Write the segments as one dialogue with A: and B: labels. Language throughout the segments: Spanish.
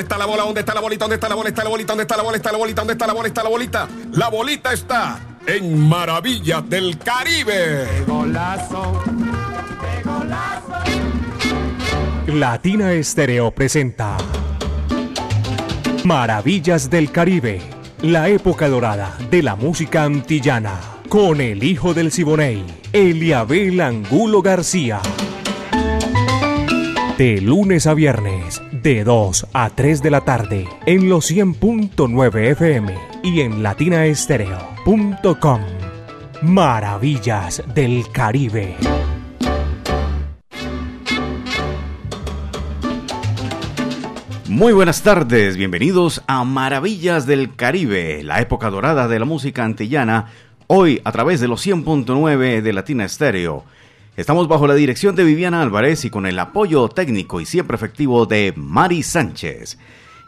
A: ¿Dónde está la bola? ¿Dónde está la bolita? ¿Dónde está la bola? ¿Está la bolita? ¿Dónde está la bola? ¿Está la bolita? ¿Dónde está la bola? ¿Está la bolita? La bolita está en Maravillas del Caribe.
B: golazo! golazo!
C: Latina Estéreo presenta Maravillas del Caribe, la época dorada de la música antillana, con el hijo del Siboney, Eliabel Angulo García. De lunes a viernes, de 2 a 3 de la tarde, en los 100.9 FM y en latinaestereo.com. Maravillas del Caribe.
D: Muy buenas tardes, bienvenidos a Maravillas del Caribe, la época dorada de la música antillana, hoy a través de los 100.9 de Latina Estéreo. Estamos bajo la dirección de Viviana Álvarez y con el apoyo técnico y siempre efectivo de Mari Sánchez.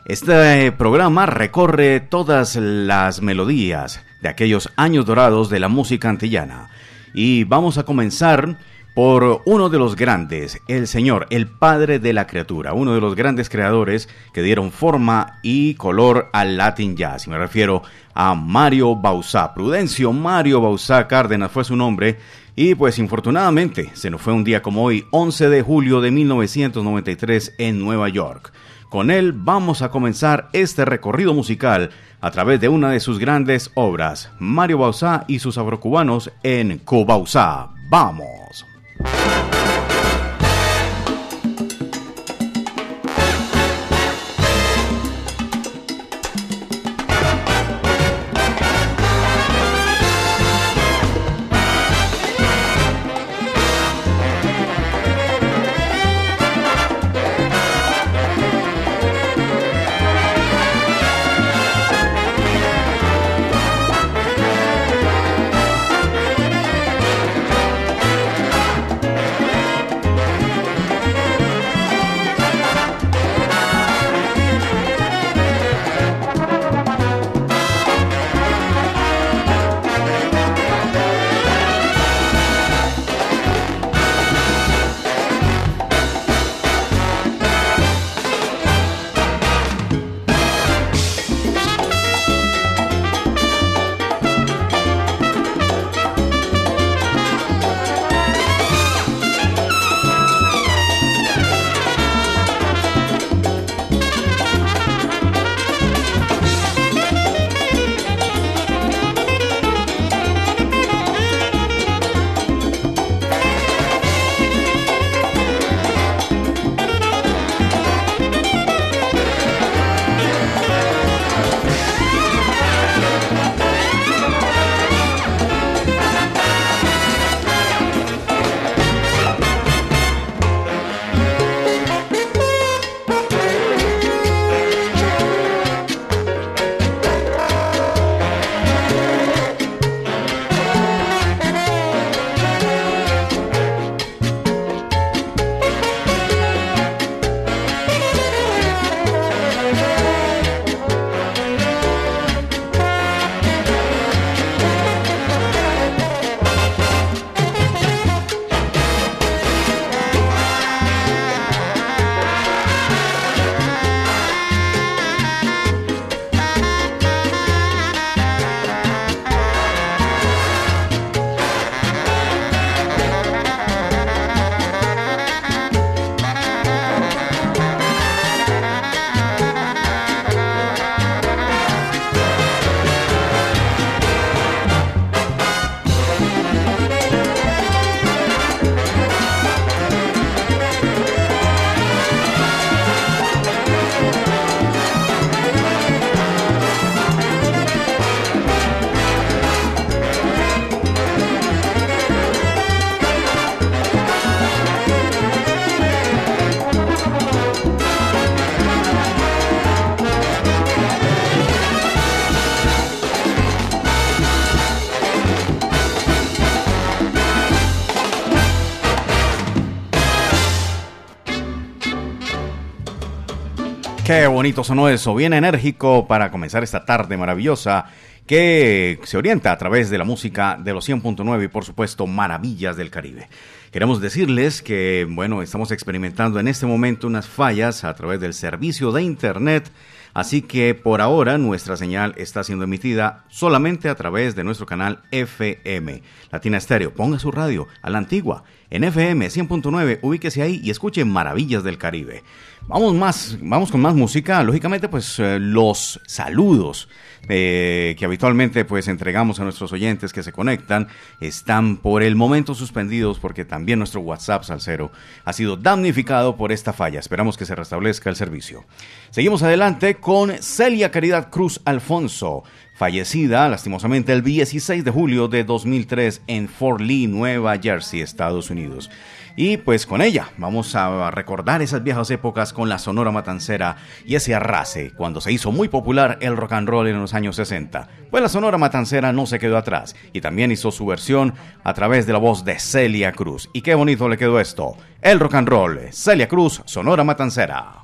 D: Este programa recorre todas las melodías de aquellos años dorados de la música antillana. Y vamos a comenzar por uno de los grandes, el Señor, el Padre de la criatura, uno de los grandes creadores que dieron forma y color al Latin Jazz. Y me refiero a Mario Bausá. Prudencio Mario Bausá Cárdenas fue su nombre. Y pues infortunadamente se nos fue un día como hoy, 11 de julio de 1993 en Nueva York. Con él vamos a comenzar este recorrido musical a través de una de sus grandes obras, Mario Bausá y sus afrocubanos en Cubausá. ¡Vamos! Bonito sonó eso, bien enérgico para comenzar esta tarde maravillosa que se orienta a través de la música de los 100.9 y por supuesto Maravillas del Caribe. Queremos decirles que, bueno, estamos experimentando en este momento unas fallas a través del servicio de Internet Así que por ahora nuestra señal está siendo emitida solamente a través de nuestro canal FM. Latina Estéreo, ponga su radio a la antigua. En FM 100.9, ubíquese ahí y escuche Maravillas del Caribe. Vamos más, vamos con más música. Lógicamente, pues eh, los saludos eh, que habitualmente pues entregamos a nuestros oyentes que se conectan están por el momento suspendidos porque también nuestro WhatsApp Salcero ha sido damnificado por esta falla. Esperamos que se restablezca el servicio. Seguimos adelante con Celia Caridad Cruz Alfonso fallecida lastimosamente el 16 de julio de 2003 en Fort Lee, Nueva Jersey, Estados Unidos. Y pues con ella vamos a recordar esas viejas épocas con la Sonora Matancera y ese arrase cuando se hizo muy popular el rock and roll en los años 60. Pues la Sonora Matancera no se quedó atrás y también hizo su versión a través de la voz de Celia Cruz. Y qué bonito le quedó esto. El rock and roll, Celia Cruz, Sonora Matancera.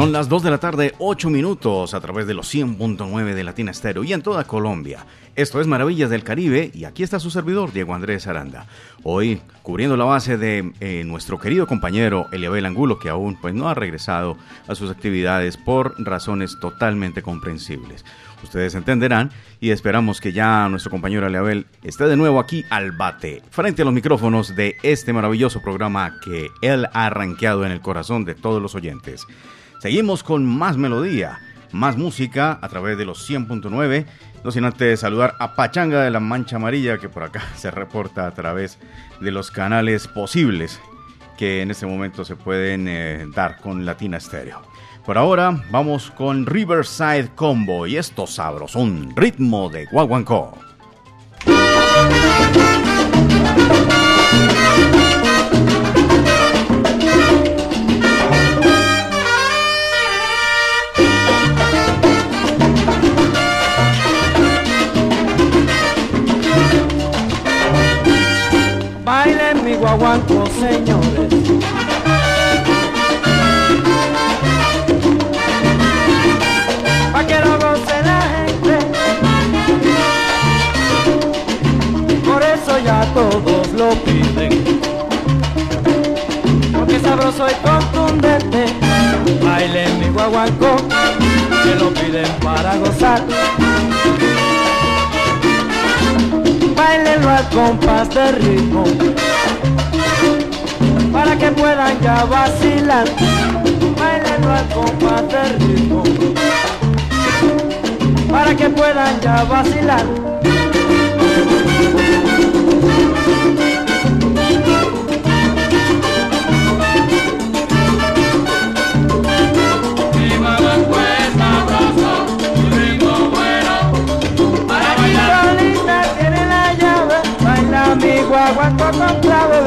D: Son las 2 de la tarde, 8 minutos a través de los 100.9 de Latina Estéreo y en toda Colombia. Esto es Maravillas del Caribe y aquí está su servidor, Diego Andrés Aranda. Hoy cubriendo la base de eh, nuestro querido compañero Eliabel Angulo, que aún pues, no ha regresado a sus actividades por razones totalmente comprensibles. Ustedes entenderán y esperamos que ya nuestro compañero Eliabel esté de nuevo aquí al bate, frente a los micrófonos de este maravilloso programa que él ha arranqueado en el corazón de todos los oyentes. Seguimos con más melodía, más música a través de los 100.9. No sin antes saludar a Pachanga de la Mancha Amarilla que por acá se reporta a través de los canales posibles que en este momento se pueden eh, dar con Latina Stereo. Por ahora vamos con Riverside Combo y esto un ritmo de guaguancó.
E: Aguanto, señores. Pa' que lo goce la gente. Por eso ya todos lo piden. soy contundente. Baile mi guaguancó, que lo piden para gozar. Bailenlo al compás de ritmo, para que puedan ya vacilar. Bailenlo al compás de ritmo, para que puedan ya vacilar. mi con clave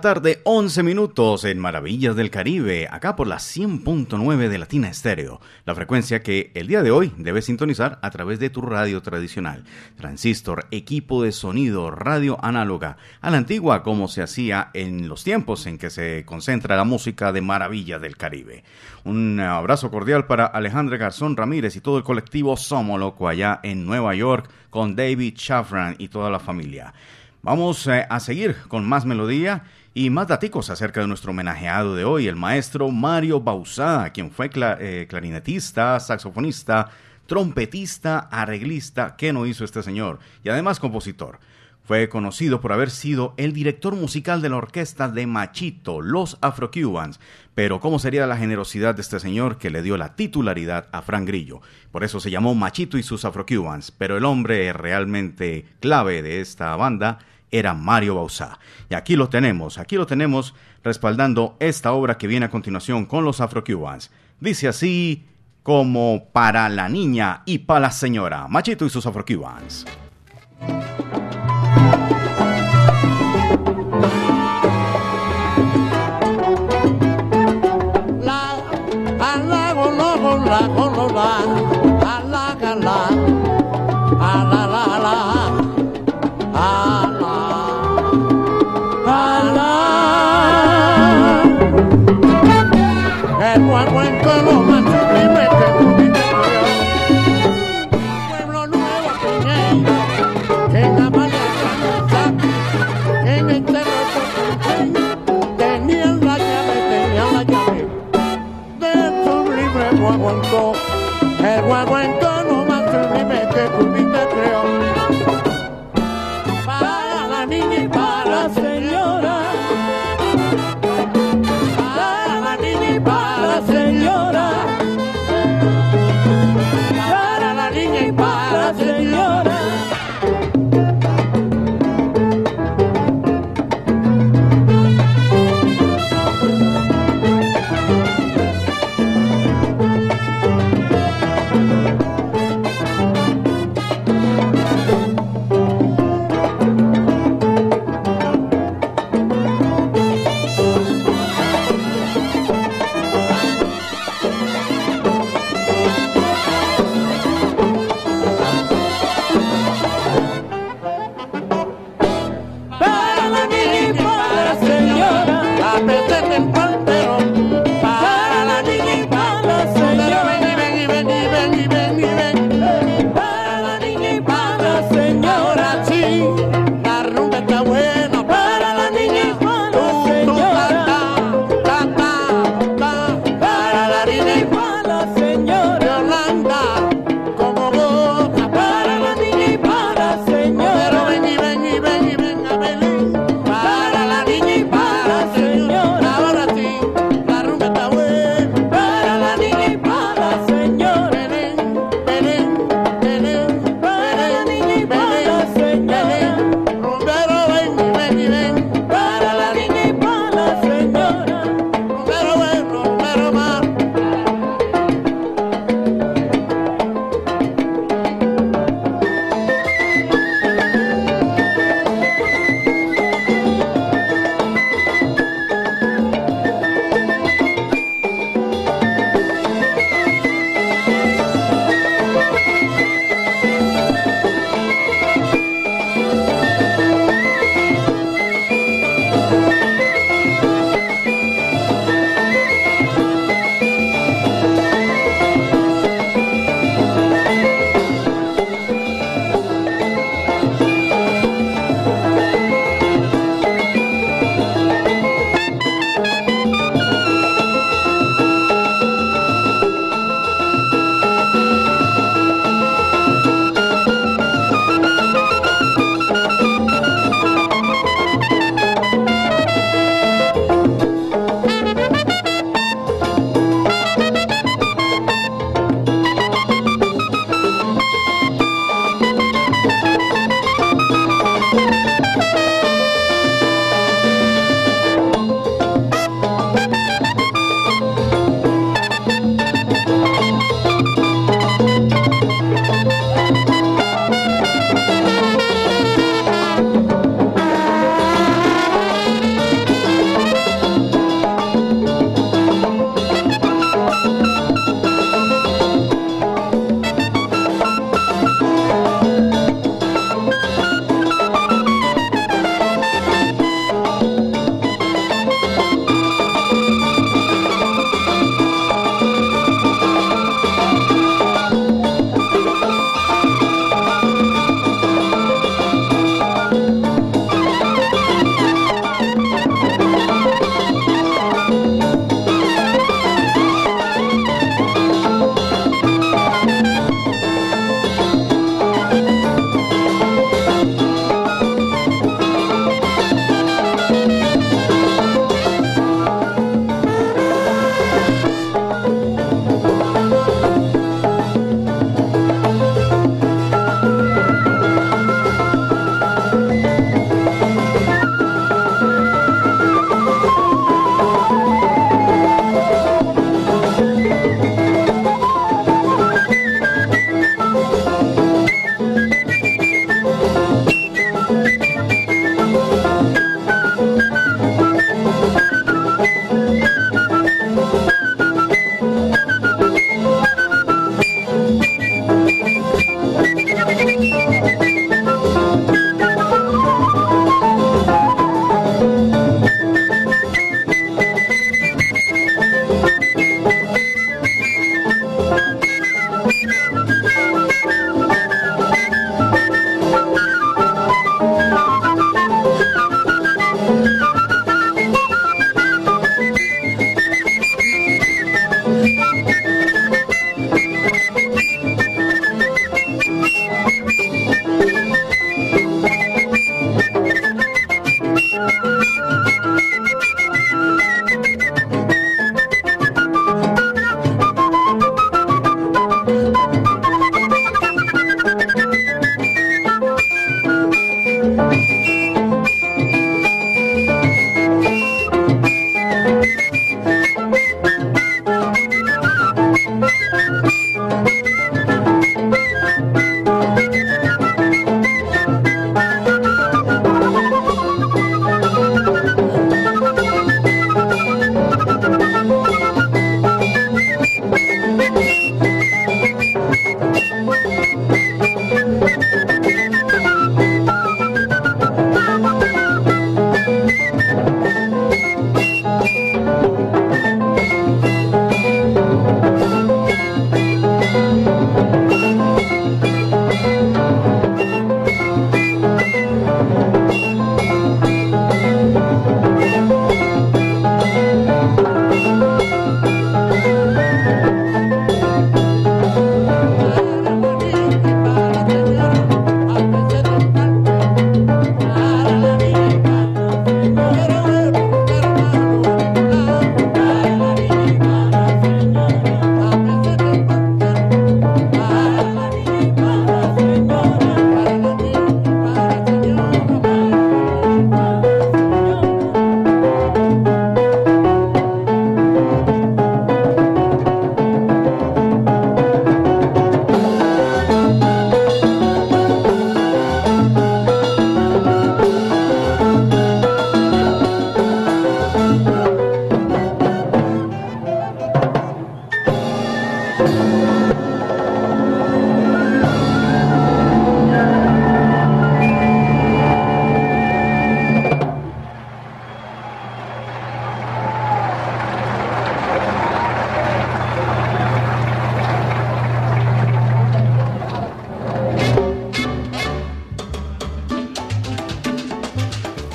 D: tarde, 11 minutos en Maravillas del Caribe, acá por la 100.9 de Latina Estéreo, la frecuencia que el día de hoy debes sintonizar a través de tu radio tradicional, transistor, equipo de sonido, radio análoga, a la antigua como se hacía en los tiempos en que se concentra la música de Maravillas del Caribe. Un abrazo cordial para Alejandra Garzón Ramírez y todo el colectivo Somos Loco allá en Nueva York con David Chafran y toda la familia. Vamos eh, a seguir con más melodía y más daticos acerca de nuestro homenajeado de hoy, el maestro Mario Bauzá, quien fue eh, clarinetista, saxofonista, trompetista, arreglista, ¿qué no hizo este señor? Y además compositor. Fue conocido por haber sido el director musical de la orquesta de Machito, los Afro-Cubans. Pero ¿cómo sería la generosidad de este señor que le dio la titularidad a Frank Grillo? Por eso se llamó Machito y sus Afro-Cubans. Pero el hombre realmente clave de esta banda era Mario Bauzá. Y aquí lo tenemos, aquí lo tenemos respaldando esta obra que viene a continuación con los Afro-Cubans. Dice así como para la niña y para la señora, Machito y sus Afro-Cubans.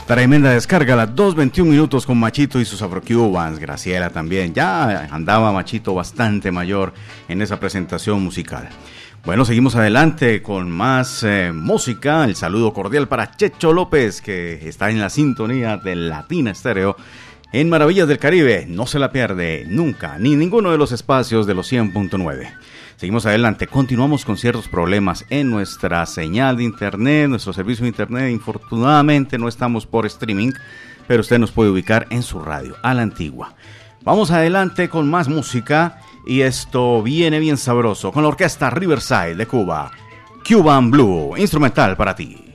D: Tremenda descarga, las 2.21 minutos con Machito y sus Afrocubans. Graciela también. Ya andaba Machito bastante mayor en esa presentación musical. Bueno, seguimos adelante con más eh, música. El saludo cordial para Checho López, que está en la sintonía de Latina Estéreo. En Maravillas del Caribe, no se la pierde nunca, ni ninguno de los espacios de los 100.9. Seguimos adelante, continuamos con ciertos problemas en nuestra señal de internet, nuestro servicio de internet. Infortunadamente no estamos por streaming, pero usted nos puede ubicar en su radio, a la antigua. Vamos adelante con más música y esto viene bien sabroso con la orquesta Riverside de Cuba. Cuban Blue, instrumental para ti.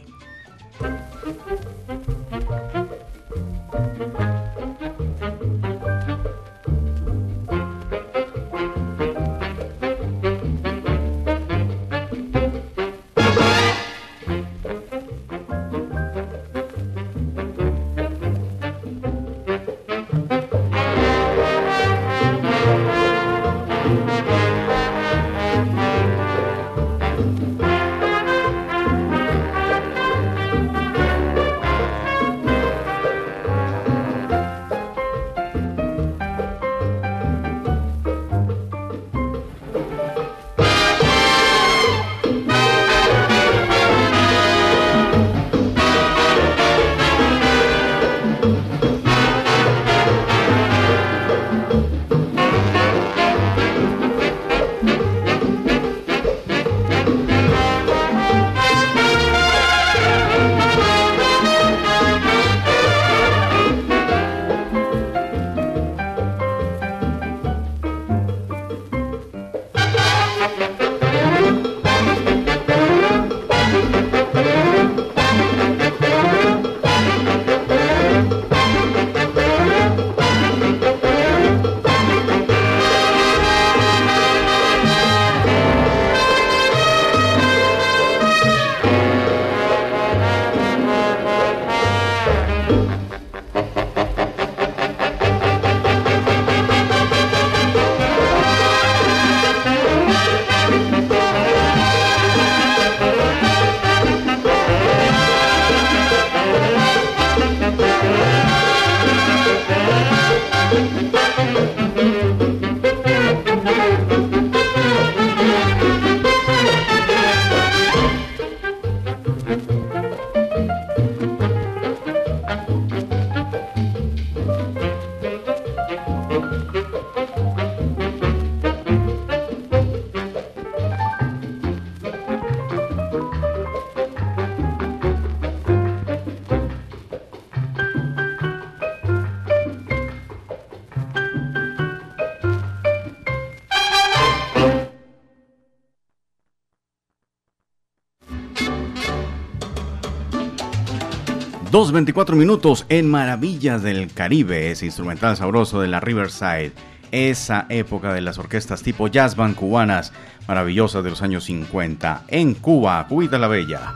D: 2.24 minutos en Maravillas del Caribe, ese instrumental sabroso de la Riverside. Esa época de las orquestas tipo jazz band cubanas maravillosas de los años 50 en Cuba, Cubita la Bella.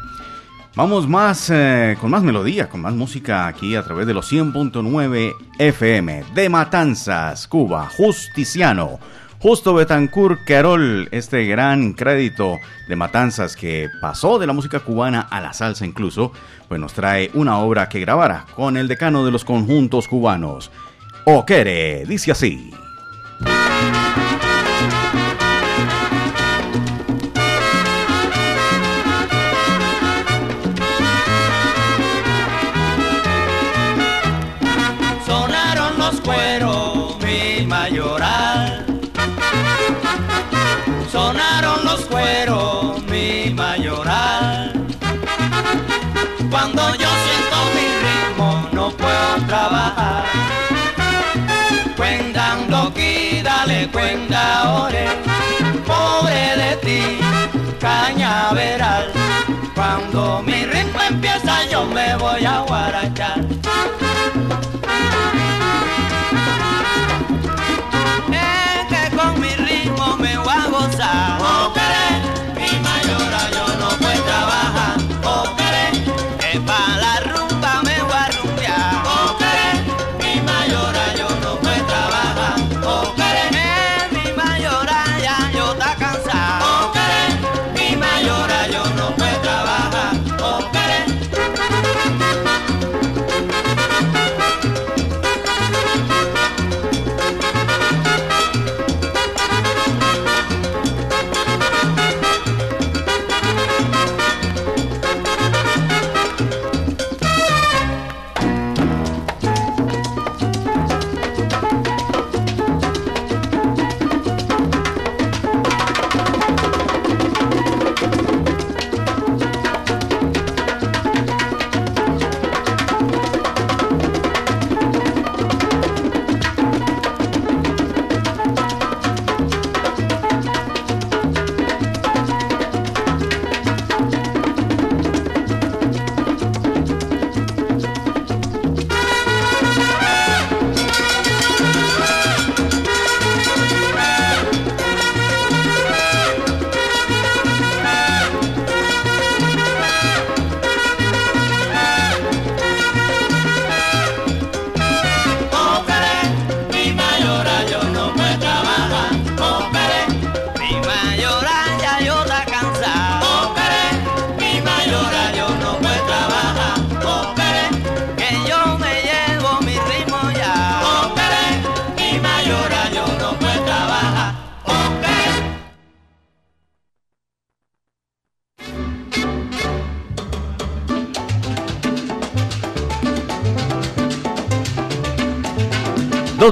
D: Vamos más eh, con más melodía, con más música aquí a través de los 100.9 FM de Matanzas, Cuba, Justiciano Justo Betancourt Carol, este gran crédito de Matanzas que pasó de la música cubana a la salsa incluso, pues nos trae una obra que grabara con el decano de los conjuntos cubanos. Oquere, dice así.
F: Cuando yo siento mi ritmo no puedo trabajar. Cuendando aquí, dale cuenta ore, pobre de ti, cañaveral. Cuando mi ritmo empieza yo me voy a guarachar. Es que con mi ritmo me voy a gozar.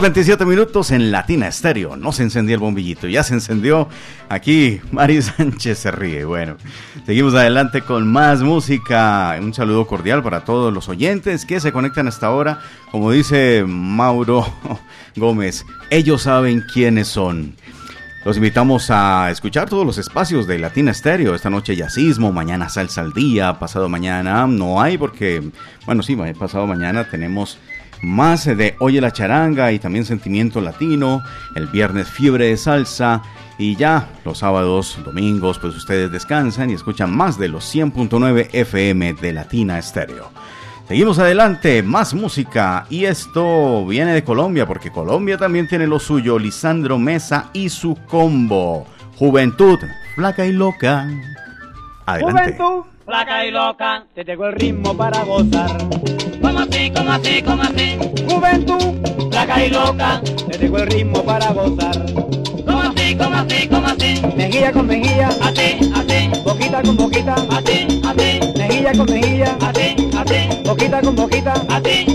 D: 2.27 minutos en Latina Estéreo. No se encendía el bombillito, ya se encendió. Aquí Mari Sánchez se ríe. Bueno, seguimos adelante con más música. Un saludo cordial para todos los oyentes que se conectan hasta ahora. Como dice Mauro Gómez, ellos saben quiénes son. Los invitamos a escuchar todos los espacios de Latina Estéreo. Esta noche yacismo, mañana salsa al día, pasado mañana no hay porque, bueno, sí, pasado mañana tenemos más de Oye la charanga y también Sentimiento Latino, el viernes Fiebre de Salsa y ya los sábados, domingos, pues ustedes descansan y escuchan más de los 100.9 FM de Latina Estéreo. Seguimos adelante, más música y esto viene de Colombia porque Colombia también tiene lo suyo, Lisandro Mesa y su combo. Juventud, flaca y loca. Adelante.
E: Juventud, flaca y loca, te tengo el ritmo para gozar.
B: Como así, como así, como así.
E: Juventud, flaca y loca, te tengo el ritmo para gozar.
B: Como así, como así, como así.
E: Mejilla con mejilla,
B: Así, así,
E: boquita con boquita,
B: así, así,
E: mejilla con mejilla,
B: así, así,
E: boquita con boquita,
B: así, así.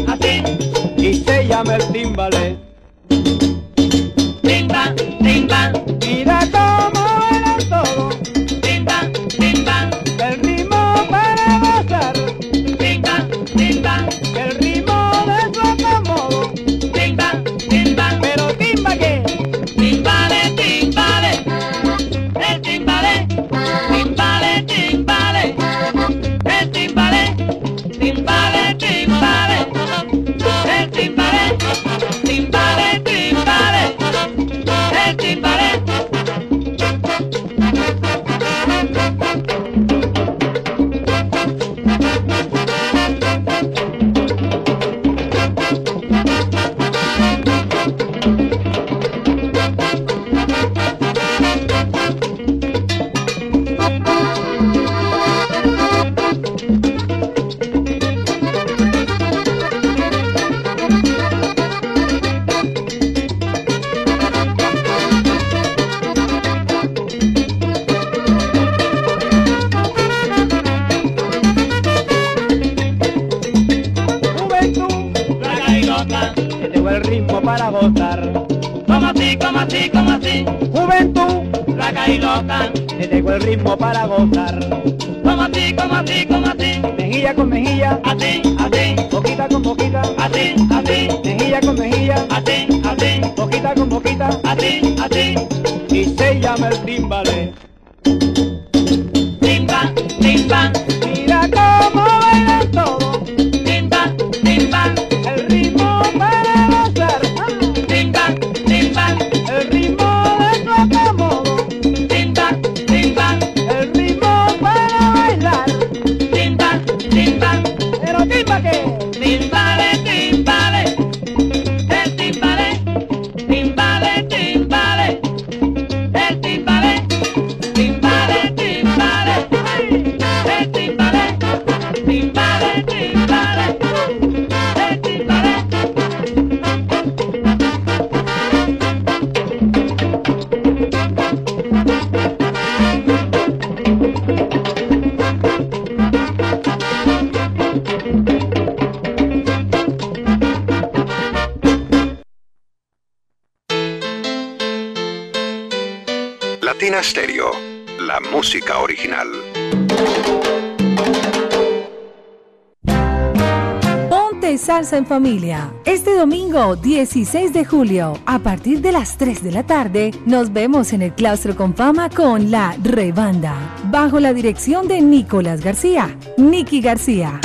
G: Salsa en Familia. Este domingo 16 de julio, a partir de las 3 de la tarde, nos vemos en el Claustro con Fama con la Rebanda, bajo la dirección de Nicolás García, Nicky García.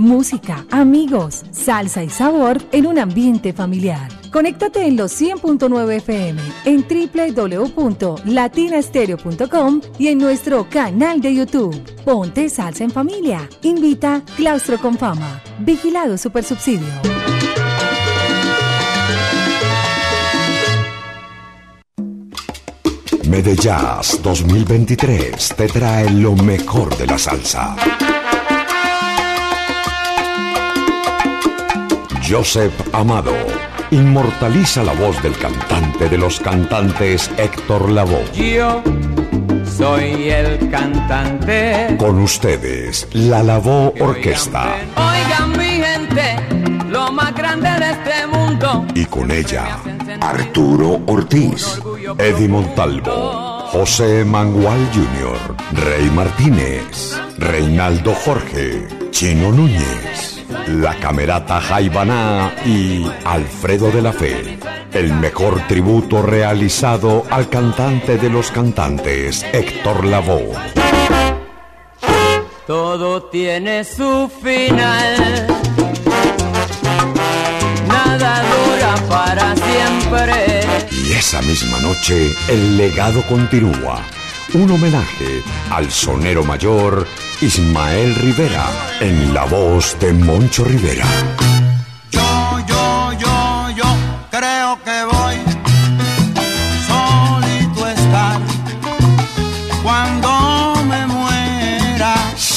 G: Música, amigos, salsa y sabor en un ambiente familiar. Conéctate en los 100.9 FM, en www.latinastereo.com y en nuestro canal de YouTube. Ponte salsa en familia. Invita Claustro con Fama. Vigilado Supersubsidio.
H: Medellas 2023 te trae lo mejor de la salsa. Joseph Amado inmortaliza la voz del cantante de los cantantes Héctor Lavoe.
E: yo soy el cantante.
H: Con ustedes, la Lavoe Orquesta.
E: Oigan mi gente, lo más grande de este mundo
H: y con ella Arturo Ortiz, Eddie Montalvo, José Mangual Jr., Rey Martínez, Reinaldo Jorge, Chino Núñez, la camerata Jaibaná y Alfredo de la Fe. El mejor tributo realizado al cantante de los cantantes, Héctor Lavoe.
E: Todo tiene su final. Nada dura para siempre.
H: Y esa misma noche, el legado continúa. Un homenaje al sonero mayor Ismael Rivera en la voz de Moncho Rivera.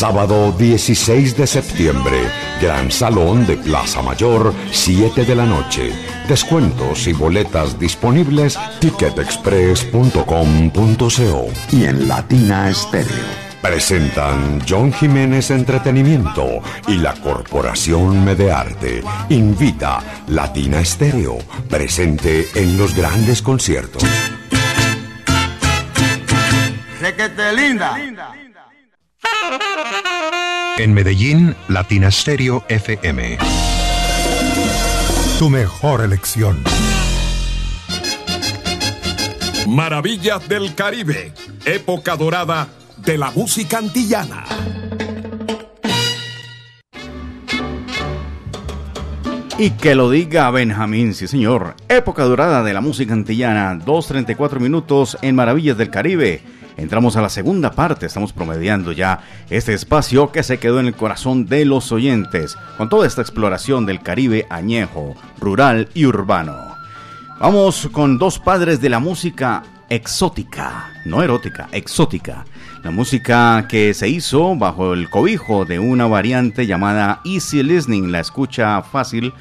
H: Sábado 16 de septiembre, Gran Salón de Plaza Mayor, 7 de la noche. Descuentos y boletas disponibles ticketexpress.com.co y en Latina Estéreo. Presentan John Jiménez Entretenimiento y la Corporación Medearte. Invita Latina Estéreo, presente en los grandes conciertos.
I: Requete linda.
J: En Medellín, Latina Stereo FM. Tu mejor elección.
A: Maravillas del Caribe, época dorada de la música antillana.
D: Y que lo diga Benjamín, sí señor. Época dorada de la música antillana, 2.34 minutos en Maravillas del Caribe. Entramos a la segunda parte, estamos promediando ya este espacio que se quedó en el corazón de los oyentes, con toda esta exploración del Caribe añejo, rural y urbano. Vamos con dos padres de la música exótica, no erótica, exótica. La música que se hizo bajo el cobijo de una variante llamada Easy Listening, la escucha fácil,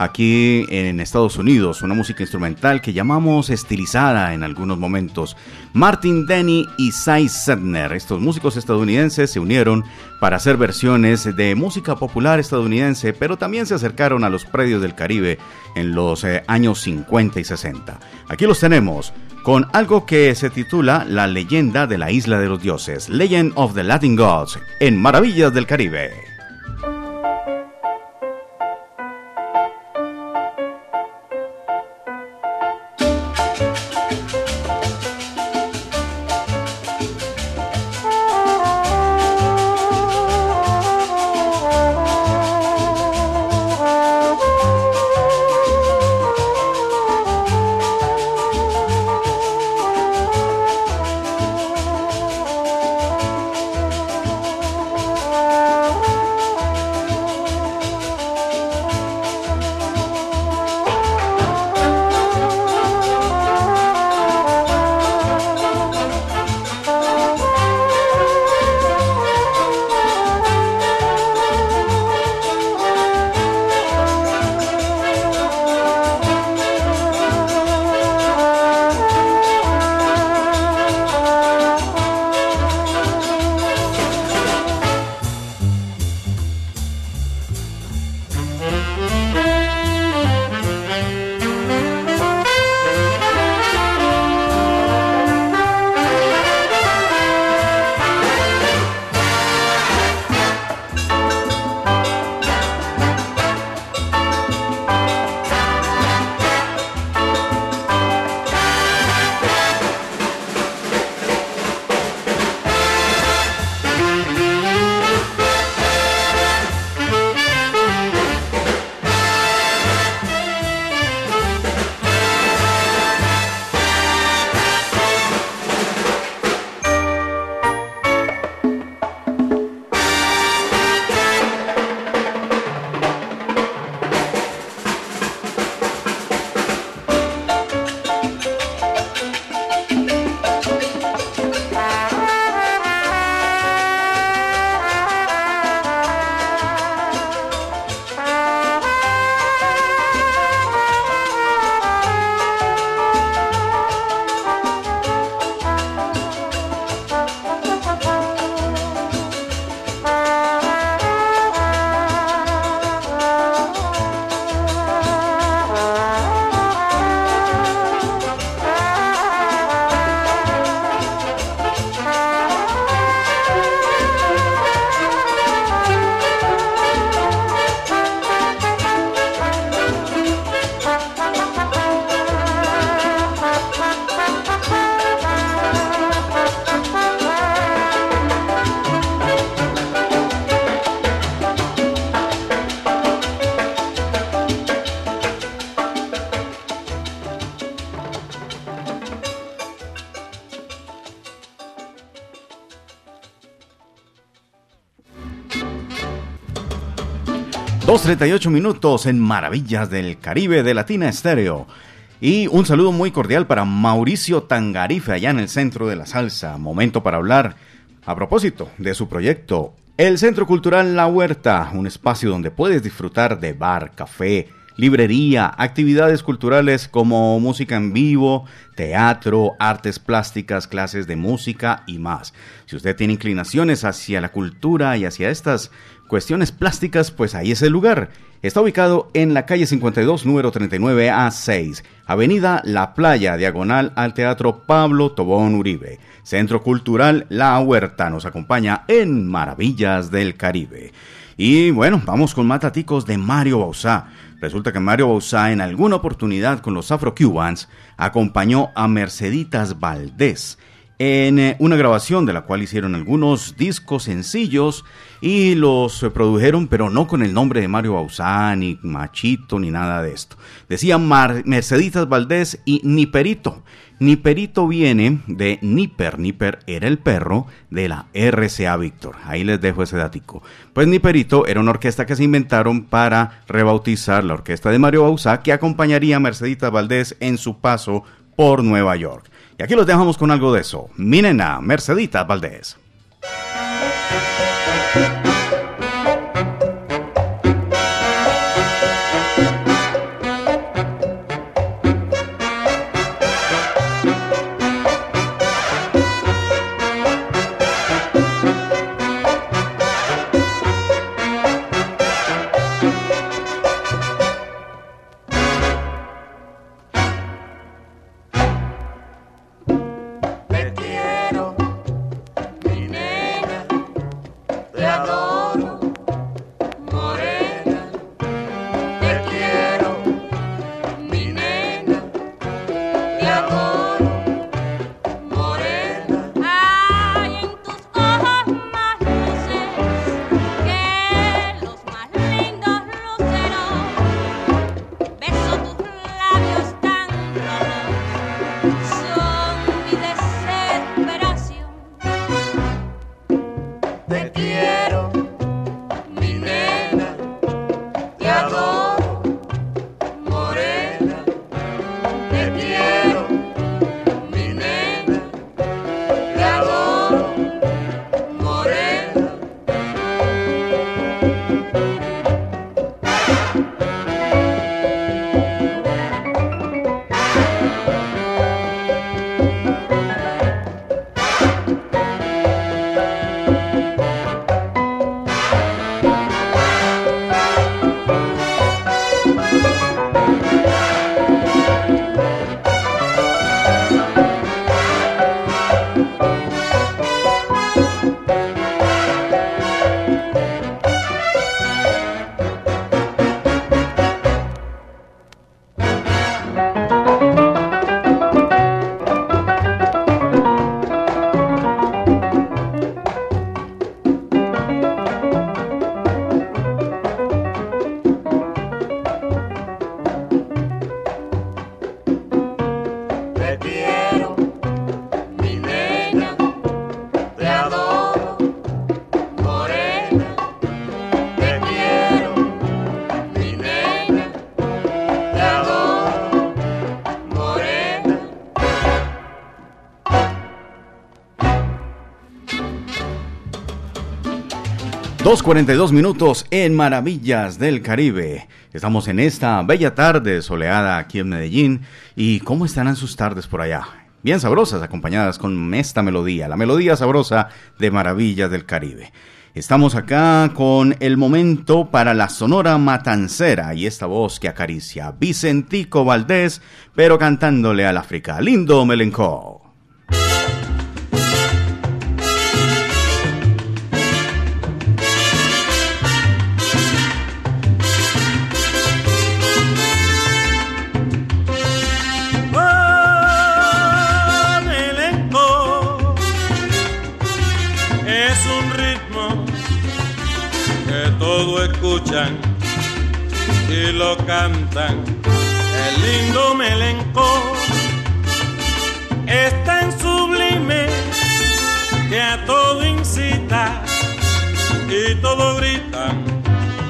D: aquí en Estados Unidos, una música instrumental que llamamos estilizada en algunos momentos. Martin Denny y Cy Sedner, estos músicos estadounidenses, se unieron para hacer versiones de música popular estadounidense, pero también se acercaron a los predios del Caribe en los eh, años 50 y 60. Aquí los tenemos con algo que se titula La leyenda de la isla de los dioses, Legend of the Latin Gods, en Maravillas del Caribe. 2.38 minutos en Maravillas del Caribe de Latina Estéreo. Y un saludo muy cordial para Mauricio Tangarife allá en el centro de la salsa. Momento para hablar a propósito de su proyecto, el Centro Cultural La Huerta, un espacio donde puedes disfrutar de bar, café, librería, actividades culturales como música en vivo, teatro, artes plásticas, clases de música y más. Si usted tiene inclinaciones hacia la cultura y hacia estas cuestiones plásticas, pues ahí es el lugar. Está ubicado en la calle 52, número 39 A6, Avenida La Playa, diagonal al Teatro Pablo Tobón Uribe. Centro Cultural La Huerta nos acompaña en Maravillas del Caribe. Y bueno, vamos con mataticos de Mario Bausá. Resulta que Mario Bausá en alguna oportunidad con los Afro-Cubans acompañó a Merceditas Valdés en eh, una grabación de la cual hicieron algunos discos sencillos y los eh, produjeron, pero no con el nombre de Mario Bausá, ni Machito, ni nada de esto. Decían Merceditas Valdés y Niperito. Niperito viene de Niper. Niper era el perro de la RCA Víctor. Ahí les dejo ese datico. Pues Niperito era una orquesta que se inventaron para rebautizar la orquesta de Mario Bausá que acompañaría a Merceditas Valdés en su paso por Nueva York. Y aquí los dejamos con algo de eso. Miren a Merceditas Valdés. 2.42 minutos en Maravillas del Caribe. Estamos en esta bella tarde soleada aquí en Medellín. ¿Y cómo estarán sus tardes por allá? Bien sabrosas, acompañadas con esta melodía, la melodía sabrosa de Maravillas del Caribe. Estamos acá con el momento para la Sonora Matancera y esta voz que acaricia Vicentico Valdés, pero cantándole al África. Lindo Melencó.
K: Lo cantan. El lindo melenco es tan sublime que a todo incita y todo gritan.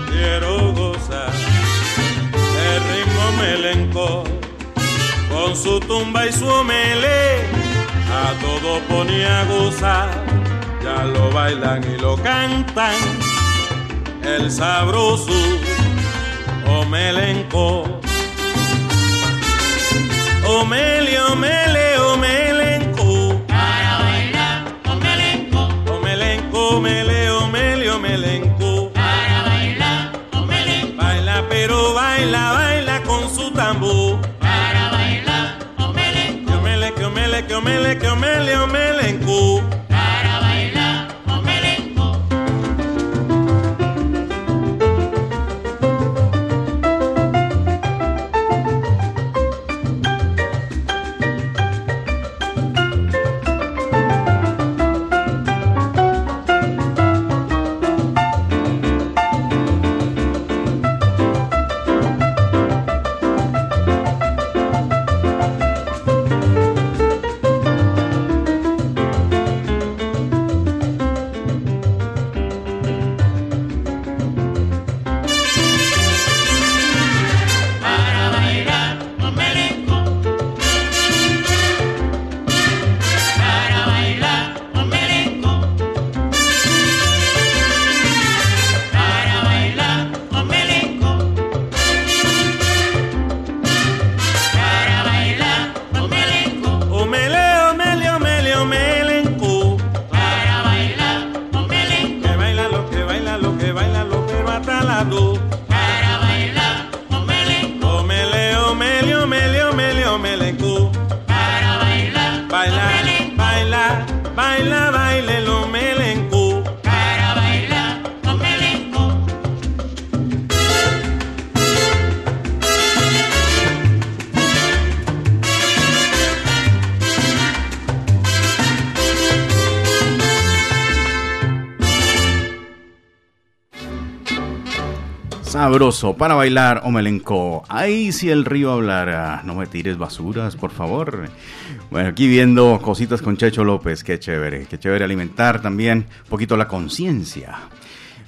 K: Quiero gozar. Omelenco, con su tumba y su omele, a todo ponía a gozar, ya lo bailan y lo cantan, el sabroso Omelenco. Omele, omele, omelenco.
B: Para bailar, omelenco.
K: Omelenco, omele, omele, omelenco.
B: Para bailar, omelenco.
K: Baila, pero baila, baila con su tambor.
B: Para bailar, omelenco.
K: Omele, que omele, que omele, que omele, omelenco.
D: Sabroso para bailar, Omelenco. Ahí si el río hablara. No me tires basuras, por favor. Bueno, aquí viendo cositas con Checho López. Qué chévere. Qué chévere alimentar también un poquito la conciencia.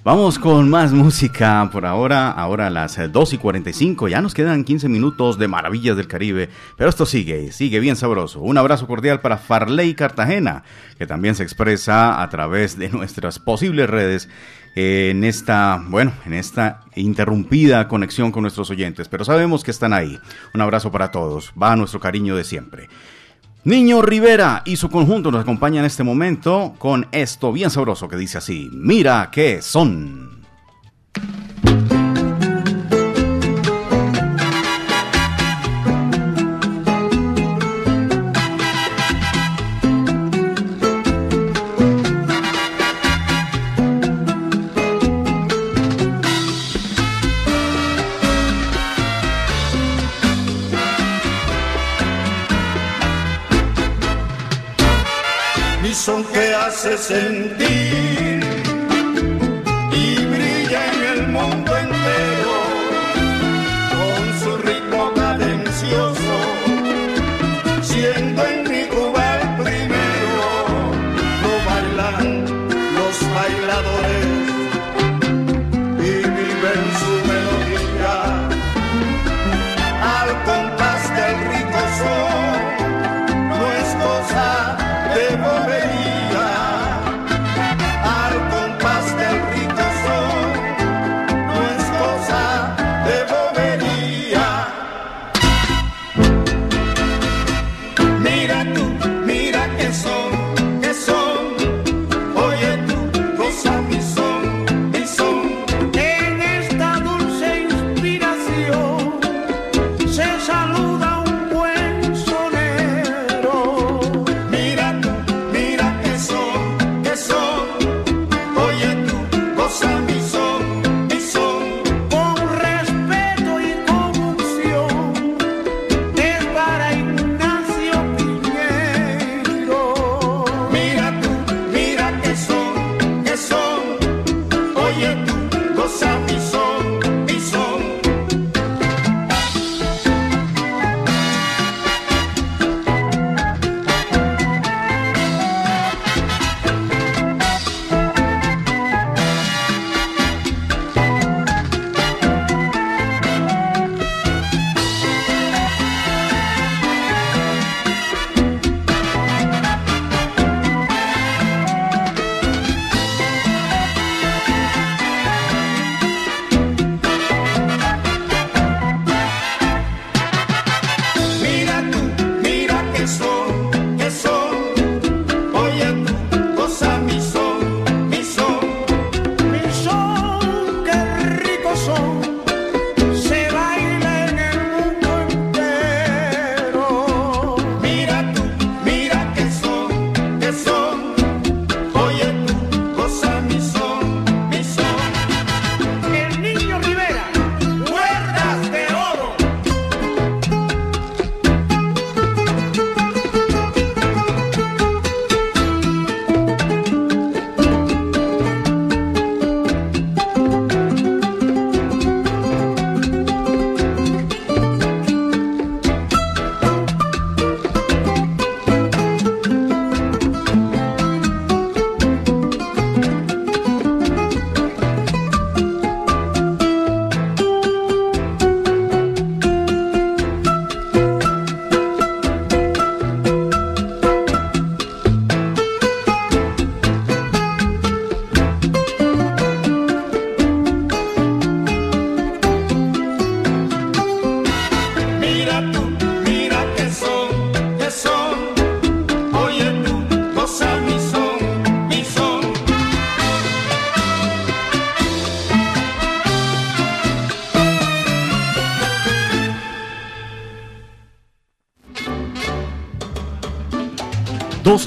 D: Vamos con más música por ahora. Ahora a las eh, 2 y 45. Ya nos quedan 15 minutos de maravillas del Caribe. Pero esto sigue, sigue bien sabroso. Un abrazo cordial para Farley Cartagena, que también se expresa a través de nuestras posibles redes en esta, bueno, en esta interrumpida conexión con nuestros oyentes, pero sabemos que están ahí. Un abrazo para todos, va nuestro cariño de siempre. Niño Rivera y su conjunto nos acompañan en este momento con esto bien sabroso que dice así, mira qué son.
L: Hace sentir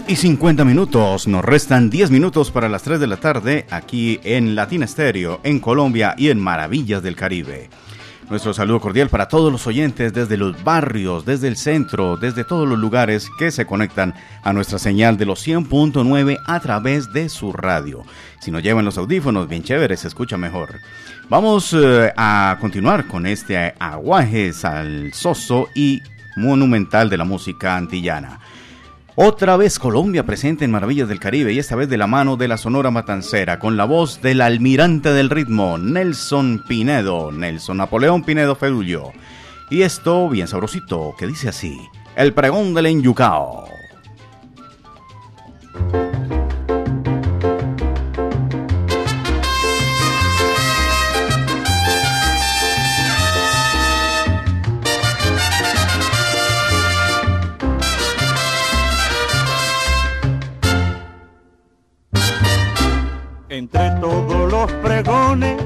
L: y
D: 50 minutos, nos restan 10 minutos para las 3 de la tarde aquí en Latina Estéreo, en Colombia y en Maravillas del Caribe. Nuestro saludo cordial para todos los oyentes desde los barrios, desde el centro, desde todos los lugares que se conectan a nuestra señal de los 100.9 a través de su radio. Si nos llevan los audífonos, bien chévere, se escucha mejor. Vamos eh, a continuar con este aguaje salsoso y monumental de la música antillana. Otra vez Colombia presente en Maravillas del Caribe y esta vez de la mano de la Sonora Matancera con la voz del almirante del ritmo, Nelson Pinedo, Nelson Napoleón Pinedo Fedullo. Y esto bien sabrosito, que dice así, el pregón del enyucao.
M: Entre todos los pregones,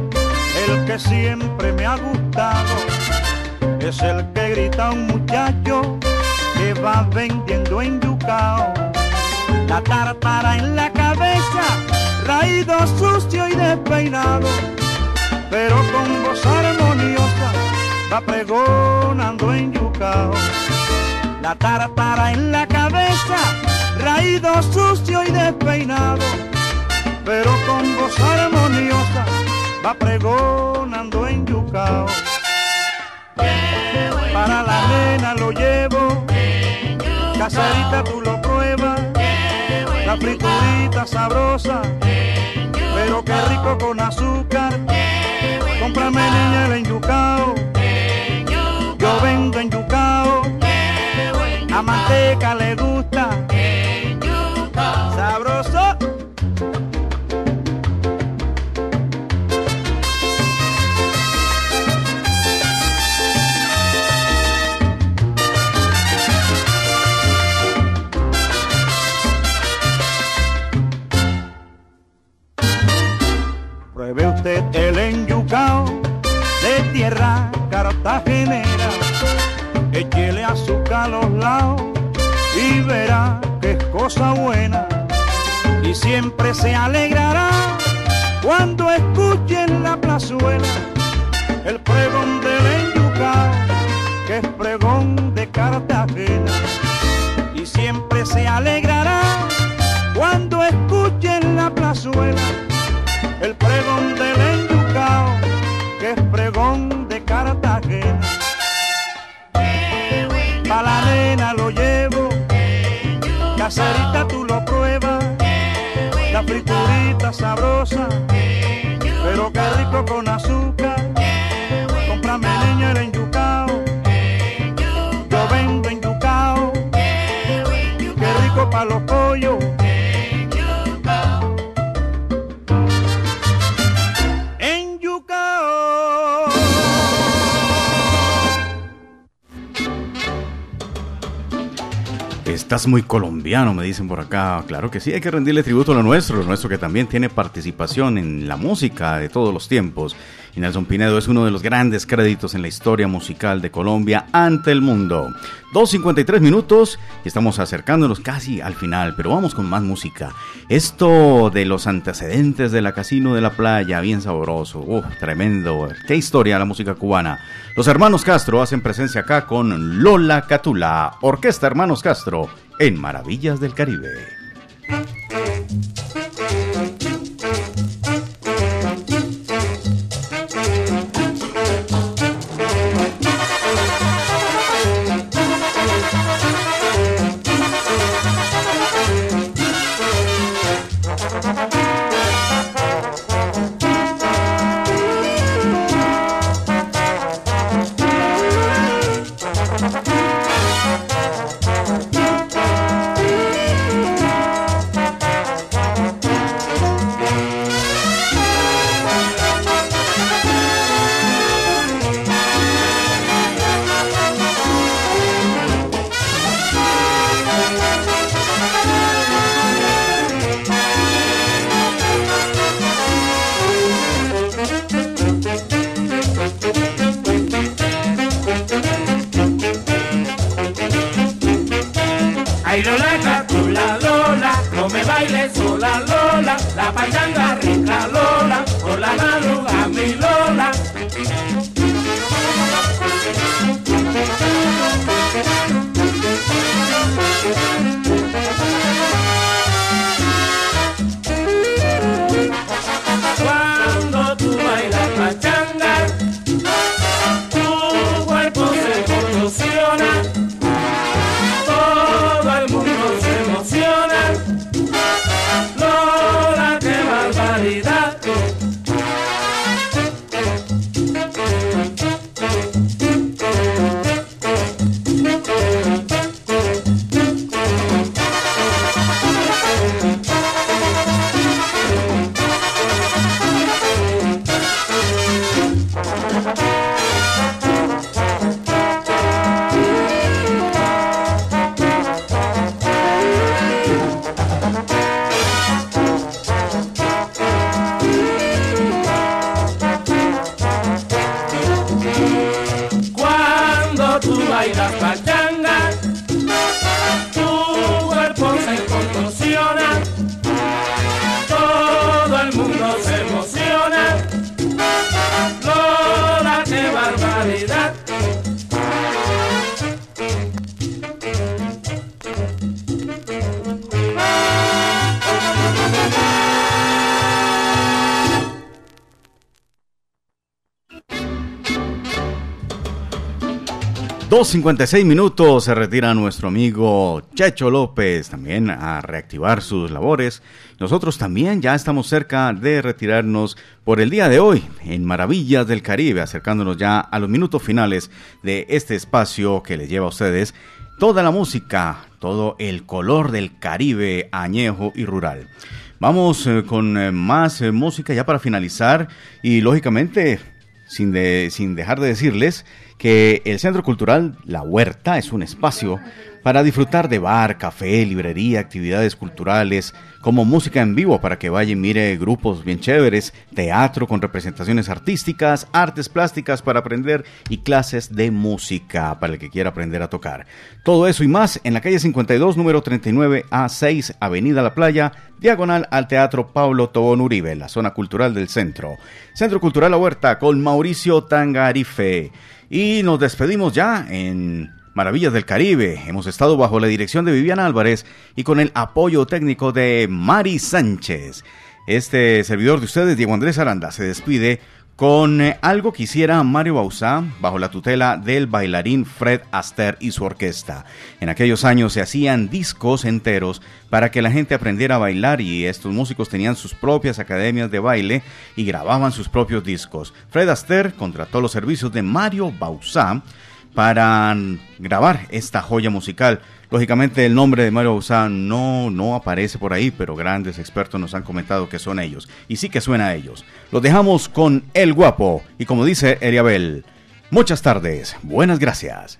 M: el que siempre me ha gustado es el que grita un muchacho que va vendiendo en Yucao. La tartara en la cabeza, raído sucio y despeinado, pero con voz armoniosa va pregonando en Yucao. La tartara en la cabeza, raído sucio y despeinado pero con voz armoniosa va pregonando en Yucao. Para la nena lo llevo, caserita tú lo pruebas, la friturita sabrosa, pero qué rico con azúcar. Cómprame niña el enyucao, yo vendo en Yucao, a manteca le gusta, cosa buena y siempre se alegrará cuando escuche en la plazuela el pregón del sabrosa, pero qué rico con azúcar.
D: Estás muy colombiano, me dicen por acá. Claro que sí, hay que rendirle tributo a lo nuestro, nuestro que también tiene participación en la música de todos los tiempos. Nelson Pinedo es uno de los grandes créditos en la historia musical de Colombia ante el mundo. 2.53 minutos y estamos acercándonos casi al final, pero vamos con más música. Esto de los antecedentes de la Casino de la Playa, bien sabroso, uf, tremendo. Qué historia la música cubana. Los hermanos Castro hacen presencia acá con Lola Catula, Orquesta Hermanos Castro, en Maravillas del Caribe. 2.56 minutos se retira nuestro amigo Checho López también a reactivar sus labores. Nosotros también ya estamos cerca de retirarnos por el día de hoy en Maravillas del Caribe, acercándonos ya a los minutos finales de este espacio que les lleva a ustedes toda la música, todo el color del Caribe añejo y rural. Vamos eh, con eh, más eh, música ya para finalizar y lógicamente sin, de- sin dejar de decirles que el Centro Cultural La Huerta es un espacio para disfrutar de bar, café, librería, actividades culturales, como música en vivo para que vaya y mire grupos bien chéveres, teatro con representaciones artísticas, artes plásticas para aprender y clases de música para el que quiera aprender a tocar. Todo eso y más en la calle 52, número 39 A6, Avenida La Playa, diagonal al Teatro Pablo Tobón Uribe, la zona cultural del centro. Centro Cultural La Huerta con Mauricio Tangarife. Y nos despedimos ya en Maravillas del Caribe. Hemos estado bajo la dirección de Viviana Álvarez y con el apoyo técnico de Mari Sánchez. Este servidor de ustedes, Diego Andrés Aranda, se despide con eh, algo que hiciera Mario Bauzá bajo la tutela del bailarín Fred Astaire y su orquesta. En aquellos años se hacían discos enteros para que la gente aprendiera a bailar y estos músicos tenían sus propias academias de baile y grababan sus propios discos. Fred Astaire contrató los servicios de Mario Bauzá para grabar esta joya musical. Lógicamente el nombre de Mario Bauzá no, no aparece por ahí, pero grandes expertos nos han comentado que son ellos. Y sí que suena a ellos. Los dejamos con El Guapo. Y como dice Eriabel, muchas tardes, buenas gracias.